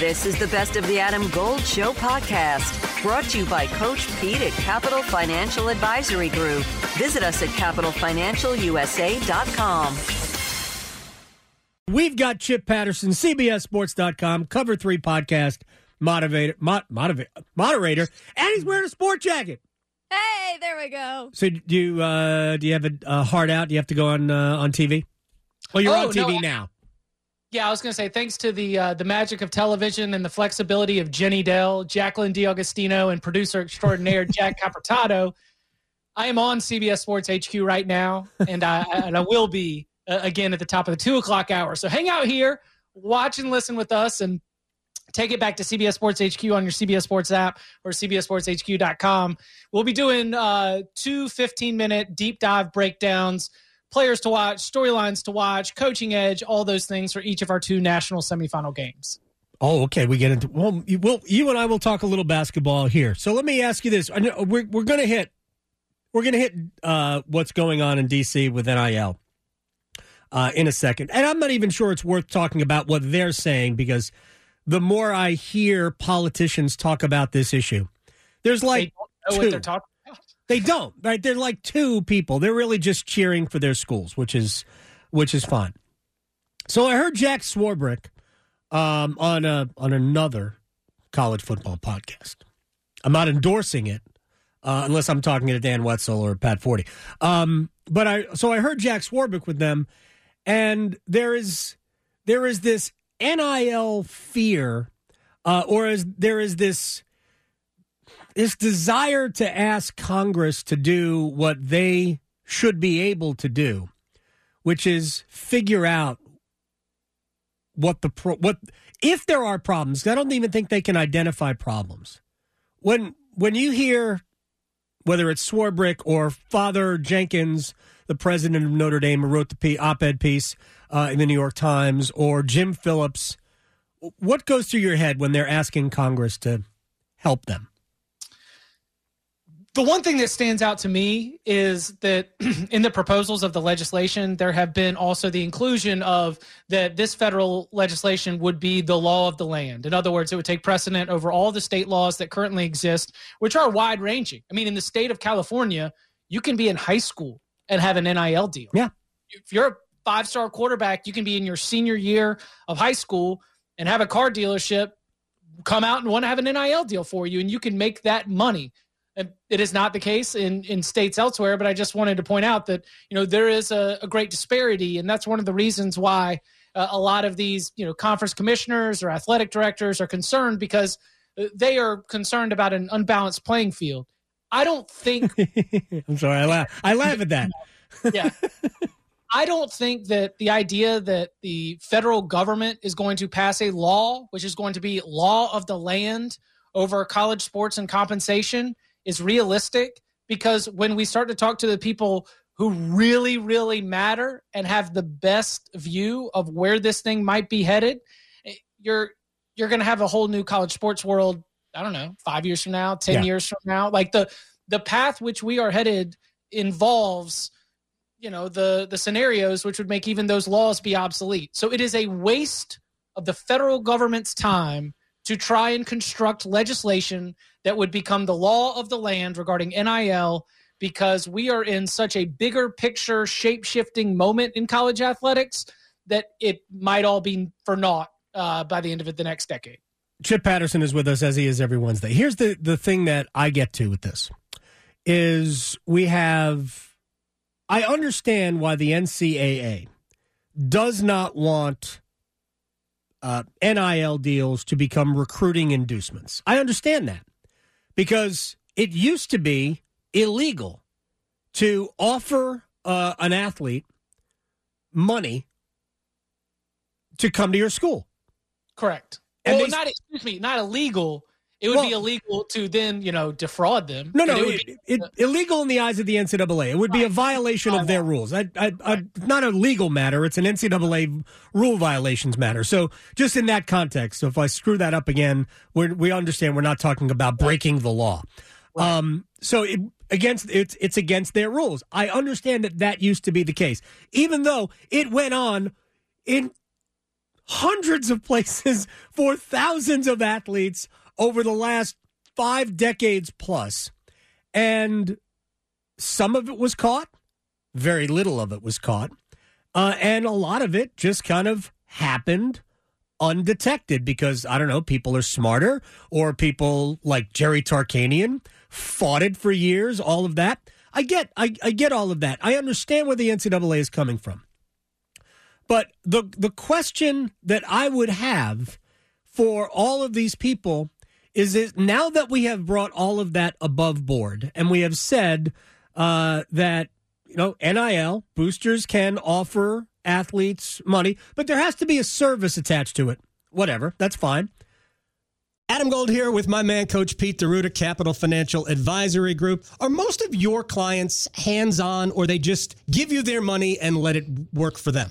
This is the Best of the Adam Gold Show podcast, brought to you by Coach Pete at Capital Financial Advisory Group. Visit us at capitalfinancialusa.com. We've got Chip Patterson, CBSSports.com, Cover 3 podcast, motivator, mo- motiva- moderator, and he's wearing a sport jacket. Hey, there we go. So do you uh, do you have a, a heart out? Do you have to go on uh, on TV? Well, you're Oh, on TV no, I- now. Yeah, I was going to say thanks to the uh, the magic of television and the flexibility of Jenny Dell, Jacqueline D'Agostino, and producer extraordinaire Jack Capertato. I am on CBS Sports HQ right now, and I and I will be uh, again at the top of the two o'clock hour. So hang out here, watch and listen with us, and take it back to CBS Sports HQ on your CBS Sports app or CBSSportsHQ.com. We'll be doing uh, two 15 minute deep dive breakdowns players to watch, storylines to watch, coaching edge, all those things for each of our two national semifinal games. Oh, okay. We get into well, you, will you and I will talk a little basketball here. So let me ask you this: I know we're we're going to hit we're going to hit uh, what's going on in DC with NIL uh, in a second, and I'm not even sure it's worth talking about what they're saying because the more I hear politicians talk about this issue, there's like They don't know two. They don't, right? They're like two people. They're really just cheering for their schools, which is which is fine. So I heard Jack Swarbrick um, on a on another college football podcast. I'm not endorsing it uh, unless I'm talking to Dan Wetzel or Pat Forde. Um, but I so I heard Jack Swarbrick with them, and there is there is this NIL fear, uh, or is there is this this desire to ask Congress to do what they should be able to do, which is figure out what the pro- what if there are problems. I don't even think they can identify problems. When when you hear whether it's Swarbrick or Father Jenkins, the president of Notre Dame, who wrote the op-ed piece uh, in the New York Times, or Jim Phillips, what goes through your head when they're asking Congress to help them? The one thing that stands out to me is that in the proposals of the legislation, there have been also the inclusion of that this federal legislation would be the law of the land. In other words, it would take precedent over all the state laws that currently exist, which are wide ranging. I mean, in the state of California, you can be in high school and have an NIL deal. Yeah. If you're a five star quarterback, you can be in your senior year of high school and have a car dealership come out and want to have an NIL deal for you, and you can make that money. And it is not the case in, in states elsewhere, but I just wanted to point out that you know there is a, a great disparity, and that's one of the reasons why uh, a lot of these you know conference commissioners or athletic directors are concerned because uh, they are concerned about an unbalanced playing field. I don't think I'm sorry, I laugh. I laugh at that. yeah. I don't think that the idea that the federal government is going to pass a law, which is going to be law of the land over college sports and compensation, is realistic. Because when we start to talk to the people who really, really matter and have the best view of where this thing might be headed, eh, you're you're going to have a whole new college sports world. I don't know, five years from now, ten Yeah. years from now. Like the the path which we are headed involves you know the the scenarios which would make even those laws be obsolete so it is a waste of the federal government's time to try and construct legislation that would become the law of the land regarding NIL because we are in such a bigger picture shape-shifting moment in college athletics that it might all be for naught uh, by the end of it the next decade Chip Patterson is with us as he is every Wednesday. Here's the the thing that I get to with this is we have I understand why the NCAA does not want uh, NIL deals to become recruiting inducements. I understand that because it used to be illegal to offer uh, an athlete money to come to your school. correct And well they- not excuse me not illegal it would be illegal to then you know defraud them No, no, it would be- it, illegal in the eyes of the NCAA. It would be a violation of their rules. I, I, I, not a legal matter. It's an NCAA rule violations matter. So just in that context, so if I screw that up again, we we understand we're not talking about breaking the law. Um, so it, against it's it's against their rules. I understand that that used to be the case, even though it went on in hundreds of places for thousands of athletes over the last five decades plus. And some of it was caught, very little of it was caught. Uh, and a lot of it just kind of happened undetected because, I don't know, people are smarter or people like Jerry Tarkanian fought it for years, all of that. I get, I, I get all of that. I understand where the NCAA is coming from. But the the question that I would have for all of these people is it now that we have brought all of that above board and we have said uh, that you know NIL boosters can offer athletes money, but there has to be a service attached to it. Whatever, that's fine. Adam Gold here with my man, Coach Pete D'Arruda, Capital Financial Advisory Group. Are most of your clients hands on or they just give you their money and let it work for them?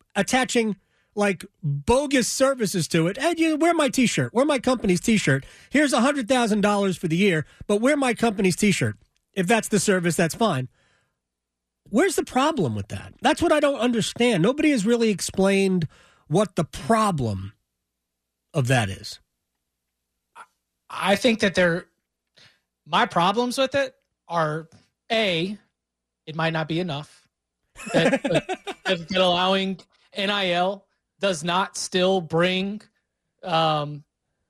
attaching like bogus services to it, and you wear my T-shirt, wear my company's T-shirt. Here's a hundred thousand dollars for the year, but wear my company's T-shirt. If that's the service, that's fine. Where's the problem with that? That's what I don't understand. Nobody has really explained what the problem of that is. I think that there, my problems with it are a, it might not be enough. That, that, allowing NIL does not still bring, um,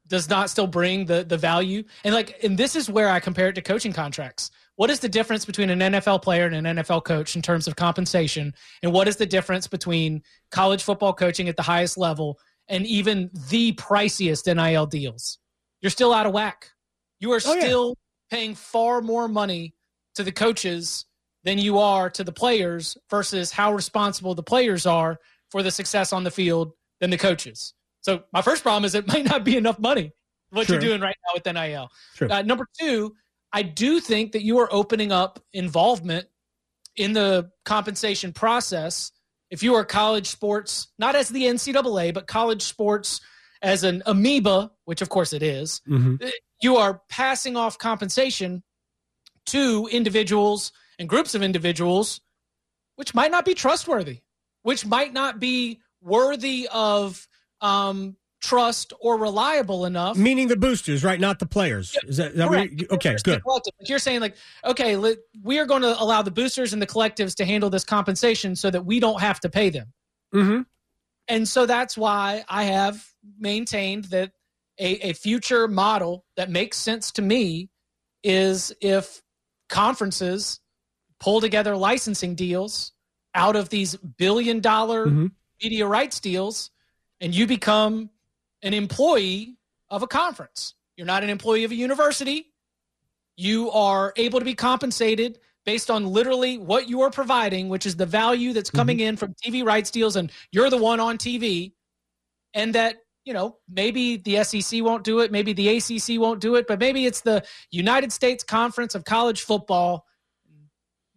does not still bring the the value. And like, and this is where I compare it to coaching contracts. What is the difference between an NFL player and an NFL coach in terms of compensation? And what is the difference between college football coaching at the highest level and even the priciest NIL deals? You're still out of whack. You are Oh, yeah. still paying far more money to the coaches than you are to the players versus how responsible the players are for the success on the field than the coaches. So my first problem is it might not be enough money what Sure. you're doing right now with NIL. Sure. Uh, number two, I do think that you are opening up involvement in the compensation process. If you are college sports, not as the NCAA, but college sports as an amoeba, which of course it is, Mm-hmm. you are passing off compensation to individuals and groups of individuals, which might not be trustworthy, which might not be worthy of um, trust or reliable enough. Meaning the boosters, right? Not the players. Is that, that Correct. you- okay? Good. you're saying, like, okay, let, we are going to allow the boosters and the collectives to handle this compensation so that we don't have to pay them. Mm-hmm. And so that's why I have maintained that a, a future model that makes sense to me is if conferences pull together licensing deals out of these billion dollar Mhm. media rights deals and you become an employee of a conference. You're not an employee of a university. You are able to be compensated based on literally what you are providing, which is the value that's coming in from TV rights deals, and you're the one on TV. And that, you know, maybe the SEC won't do it, maybe the ACC won't do it, but maybe it's the United States Conference of College Football.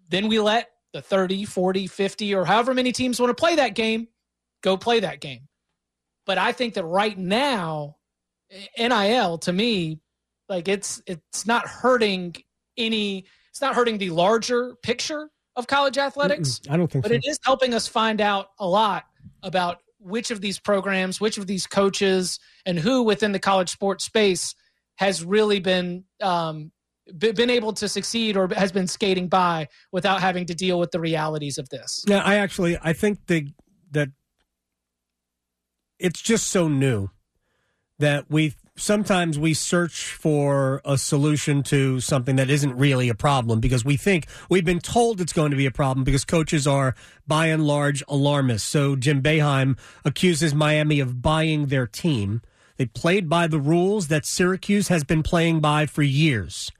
Then we let the 30, 40, 50, or however many teams want to play that game go play that game. But I think that right now, NIL to me, like it's it's not hurting any. It's not hurting the larger picture of college athletics, I don't think but so. it is helping us find out a lot about which of these programs, which of these coaches, and who within the college sports space has really been um, been able to succeed or has been skating by without having to deal with the realities of this. Yeah, I actually I think that it's just so new that we sometimes we search for a solution to something that isn't really a problem because we think we've been told it's going to be a problem because coaches are by and large alarmists. So Jim Boeheim accuses Miami of buying their team. They played by the rules that Syracuse has been playing by for years,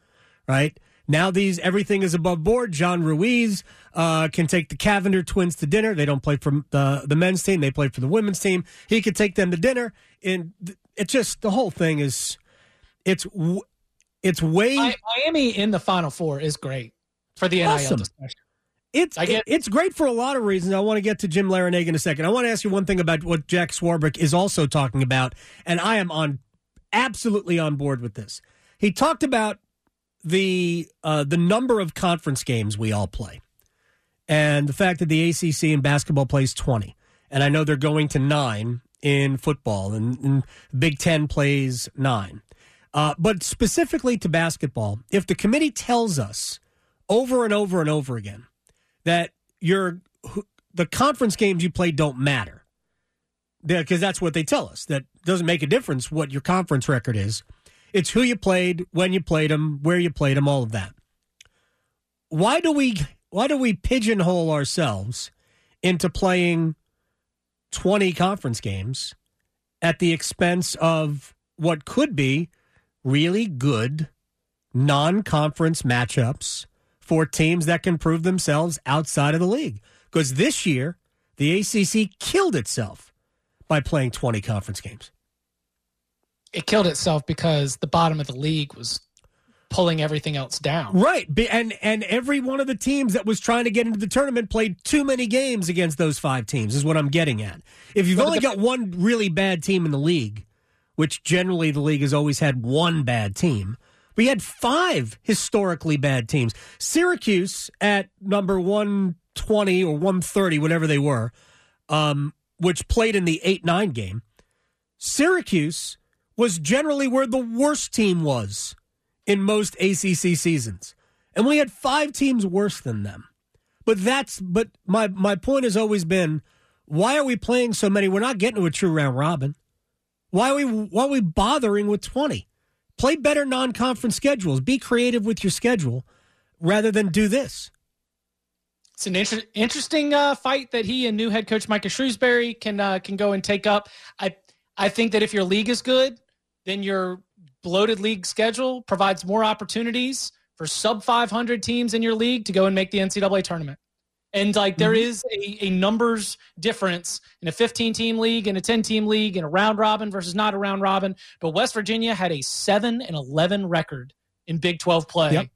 right? Now these everything is above board. John Ruiz uh, can take the Cavinder twins to dinner. They don't play for the the men's team; they play for the women's team. He could take them to dinner, and it just the whole thing is it's it's way Miami in the Final Four is great for the NIL Awesome. discussion. It's I get- it's great for a lot of reasons. I want to get to Jim Larranaga in a second. I want to ask you one thing about what Jack Swarbrick is also talking about, and I am on absolutely on board with this. He talked about the uh, the number of conference games we all play, and the fact that the ACC in basketball plays twenty, and I know they're going to nine in football, and, and Big Ten plays nine. Uh, but specifically to basketball, if the committee tells us over and over and over again that your the conference games you play don't matter because that's what they tell us that doesn't make a difference what your conference record is it's who you played when you played them where you played them all of that why do we why do we pigeonhole ourselves into playing 20 conference games at the expense of what could be really good non-conference matchups for teams that can prove themselves outside of the league. Because this year, the ACC killed itself by playing 20 conference games. It killed itself because the bottom of the league was pulling everything else down. Right. And and every one of the teams that was trying to get into the tournament played too many games against those five teams, is what I'm getting at. If you've But only the- got one really bad team in the league, which generally the league has always had one bad team, we had five historically bad teams. Syracuse at number 120 or 130, whatever they were, um, which played in the 8 9 game. Syracuse was generally where the worst team was in most ACC seasons. And we had five teams worse than them. But that's but my my point has always been why are we playing so many? We're not getting to a true round robin. Why are we why are we bothering with 20? Play better non-conference schedules. Be creative with your schedule rather than do this. It's an inter- interesting uh, fight that he and new head coach Micah Shrewsberry can uh, can go and take up. I I think that if your league is good, then your bloated league schedule provides more opportunities for sub 500 teams in your league to go and make the NCAA tournament. And like there mm-hmm. is a, a numbers difference in a 15 team league and a 10 team league and a round robin versus not a round robin. But West Virginia had a 7 and 11 record in Big 12 play Yep.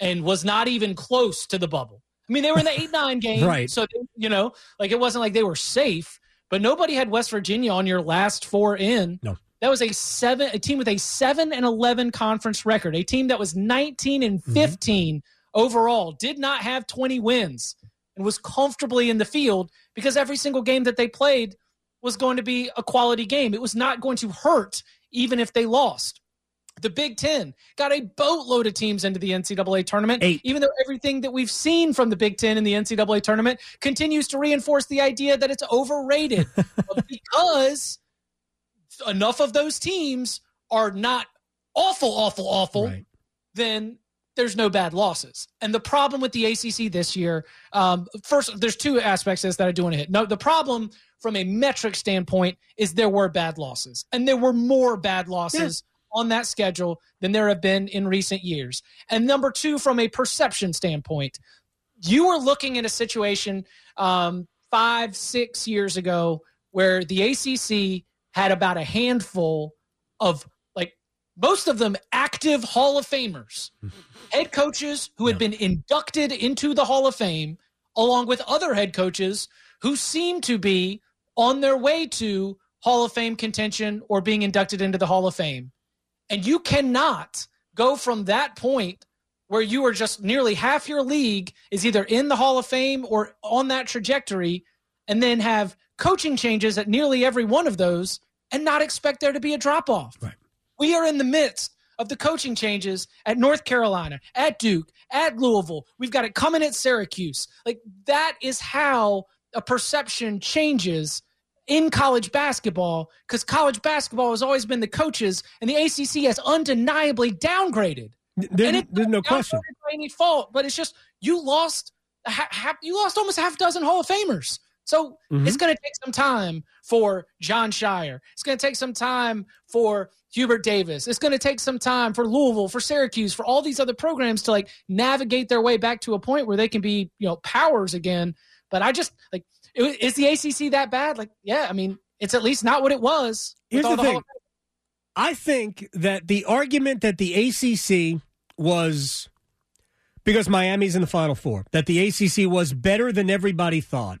and was not even close to the bubble. I mean, they were in the 8 9 game. Right. So, they, you know, like it wasn't like they were safe, but nobody had West Virginia on your last four in. No. That was a seven, a team with a seven and eleven conference record, a team that was nineteen and Mm-hmm. 15 overall, did not have twenty wins, and was comfortably in the field because every single game that they played was going to be a quality game. It was not going to hurt even if they lost. The Big Ten got a boatload of teams into the NCAA tournament, Eight. even though everything that we've seen from the Big Ten in the NCAA tournament continues to reinforce the idea that it's overrated because enough of those teams are not awful, awful, awful, Right. then there's no bad losses. And the problem with the ACC this year, um, first, there's two aspects of this that I do want to hit. No, the problem from a metric standpoint is there were bad losses, and there were more bad losses on that schedule than there have been in recent years. And number two, from a perception standpoint, you were looking at a situation um, five, six years ago where the ACC had about a handful of like most of them active Hall of Famers, head coaches who had been inducted into the Hall of Fame, along with other head coaches who seemed to be on their way to Hall of Fame contention or being inducted into the Hall of Fame. And you cannot go from that point where you are just nearly half your league is either in the Hall of Fame or on that trajectory, and then have coaching changes at nearly every one of those and not expect there to be a drop off. Right. We are in the midst of the coaching changes at North Carolina, at Duke, at Louisville. We've got it coming at Syracuse. Like that is how a perception changes in college basketball because college basketball has always been the coaches and the ACC has undeniably downgraded. There- And it- there's no question. By any fault, but it's just you lost you lost almost half a dozen Hall of Famers So Mhm. it's going to take some time for Jon Scheyer. It's going to take some time for Hubert Davis. It's going to take some time for Louisville, for Syracuse, for all these other programs to like navigate their way back to a point where they can be, you know, powers again. But I just like, i- is the ACC that bad? Like, yeah, I mean, it's at least not what it was. Here's all the thing. I think that the argument that the ACC was because Miami's in the Final Four, that the ACC was better than everybody thought.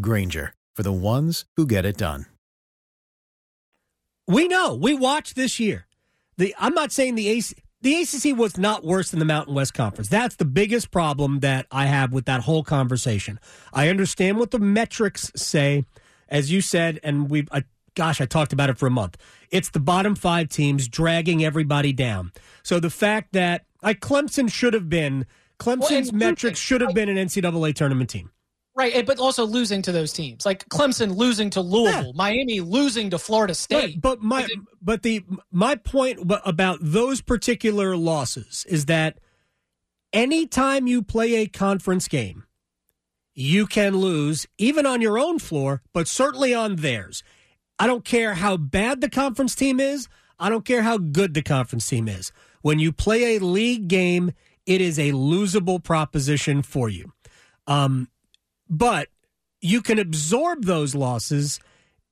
Grainger, for the ones who get it done. We know. We watched this year. The I'm not saying the AC, the ACC was not worse than the Mountain West Conference. That's the biggest problem that I have with that whole conversation. I understand what the metrics say, as you said, and we. I, gosh, I talked about it for a month. It's the bottom five teams dragging everybody down. So the fact that like Clemson should have been Clemson's and- metrics should have been an NCAA tournament team. Right, eh, but also losing to those teams, like Clemson losing to Louisville, Miami losing to Florida State. Right, but my but the my point about those particular losses is that anytime you play a conference game, you can lose even on your own floor, but certainly on theirs. I don't care how bad the conference team is. I don't care how good the conference team is. When you play a league game, it is a losable proposition for you. Um, but you can absorb those losses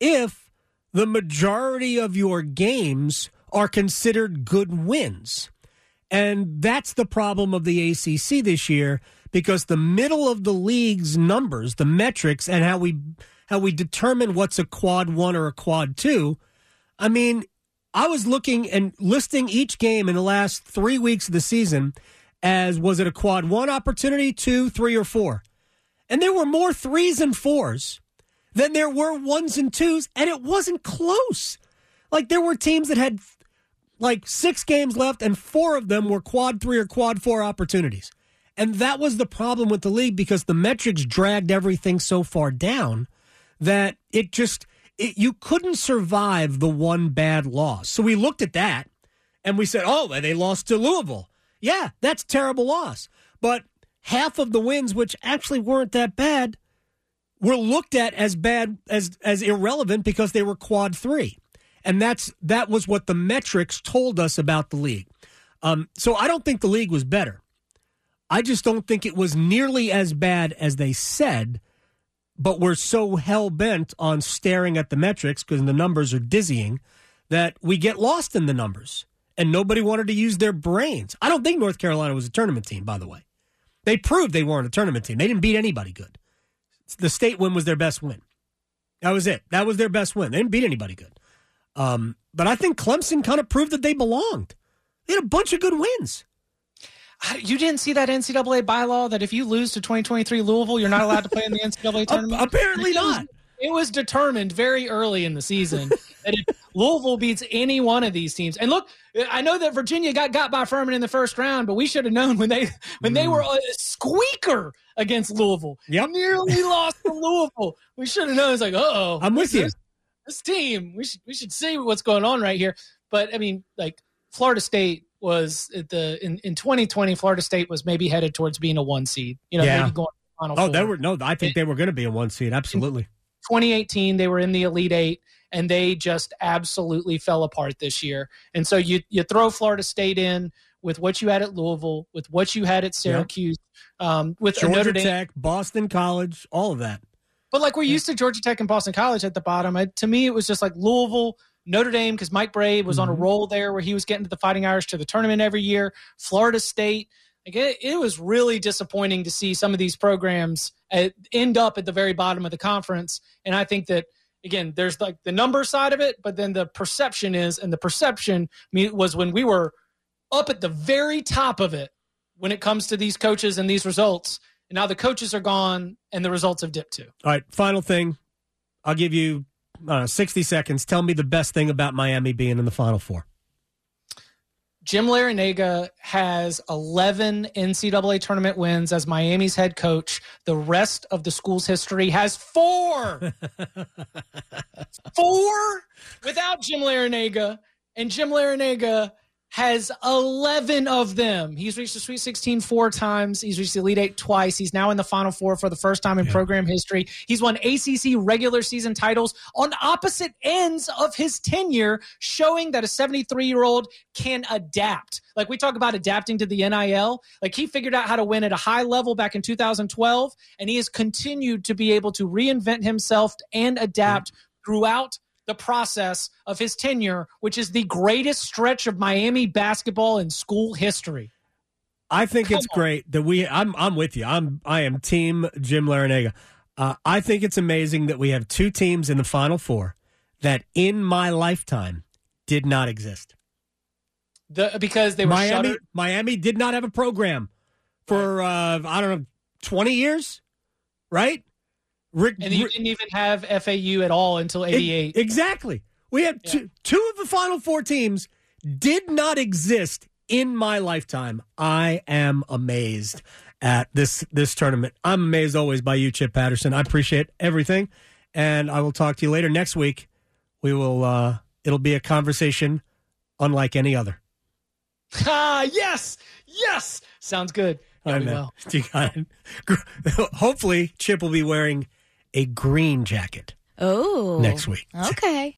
if the majority of your games are considered good wins. And that's the problem of the ACC this year because the middle of the league's numbers, the metrics and how we how we determine what's a quad 1 or a quad 2, I mean, I was looking and listing each game in the last 3 weeks of the season as was it a quad 1 opportunity, 2, 3 or 4. And there were more 3s and 4s than there were ones and twos, and it wasn't close. Like there were teams that had like six games left, and four of them were quad three or quad four opportunities. And that was the problem with the league because the metrics dragged everything so far down that it just it, you couldn't survive the one bad loss. So we looked at that and we said, "Oh, they lost to Louisville. Yeah, that's terrible loss." But half of the wins, which actually weren't that bad, were looked at as bad as as irrelevant because they were quad three, and that's that was what the metrics told us about the league. Um, so I don't think the league was better. I just don't think it was nearly as bad as they said. But we're so hell bent on staring at the metrics because the numbers are dizzying that we get lost in the numbers, and nobody wanted to use their brains. I don't think North Carolina was a tournament team, by the way. They proved they weren't a tournament team. They didn't beat anybody good the state win was their best win. That was it. That was their best win. They didn't beat anybody good. Um, but I think Clemson kind of proved that they belonged. They had a bunch of good wins. You didn't see that NCAA bylaw that if you lose to 2023 Louisville, you're not allowed to play in the NCAA tournament? apparently It was- not. It was determined very early in the season that if Louisville beats any one of these teams, and look, I know that Virginia got got by Furman in the first round, but we should have known when they when they were a squeaker against Louisville, Mm. Yep. nearly lost to Louisville. We should have known. It's like, oh, I'm with you. this, team. We should we should see what's going on right here. But I mean, like Florida State was at the in, in 2020. Florida State was maybe headed towards being a one seed. You know, Yeah. maybe going to the final. Oh, four. they were no. I think they were going to be a one seed. Absolutely. 2018 they were in the elite eight and they just absolutely fell apart this year and so you you throw florida state in with what you had at louisville with what you had at syracuse um, with Georgia notre dame Tech, Boston College, all of that. but like we're used to georgia tech and boston college at the bottom I, to me it was just like louisville Notre Dame, because Mike Brey was on a Mhm. roll there where he was getting to the Fighting Irish to the tournament every year. Florida State, like it, it was really disappointing to see some of these programs at, end up at the very bottom of the conference. And I think that again, there's like the number side of it, but then the perception is, and the perception was when we were up at the very top of it when it comes to these coaches and these results. And now the coaches are gone, and the results have dipped too. All right, final thing. I'll give you uh, 60 seconds. Tell me the best thing about Miami being in the Final Four. Jim Larranaga has 11 NCAA tournament wins as Miami's head coach. The rest of the school's history has four. four without Jim Larranaga. And Jim Larranaga has 11 of them. He's reached the Sweet 16 four times. He's reached the Elite Eight twice. He's now in the Final Four for the first time in yeah. program history. He's won ACC regular season titles on opposite ends of his tenure, showing that a 73 year old can adapt. Like we talk about adapting to the NIL. Like he figured out how to win at a high level back in 2012, and he has continued to be able to reinvent himself and adapt throughout the process of his tenure, which is the greatest stretch of Miami basketball in school history. I think Come it's on. great that we. I'm I'm with you. I'm I am team Jim Larranaga. Uh, I think it's amazing that we have two teams in the Final Four that in my lifetime did not exist. The, because they were Miami. Shuttered. Miami did not have a program for uh, I don't know twenty years, right? Rick, and you didn't even have FAU at all until '88. Exactly. We had yeah. two, two of the Final Four teams did not exist in my lifetime. I am amazed at this this tournament. I'm amazed always by you, Chip Patterson. I appreciate everything, and I will talk to you later next week. We will. uh It'll be a conversation unlike any other. Ah, yes, yes, sounds good. I know. Well. Hopefully, Chip will be wearing a green jacket. Oh. Next week. Okay.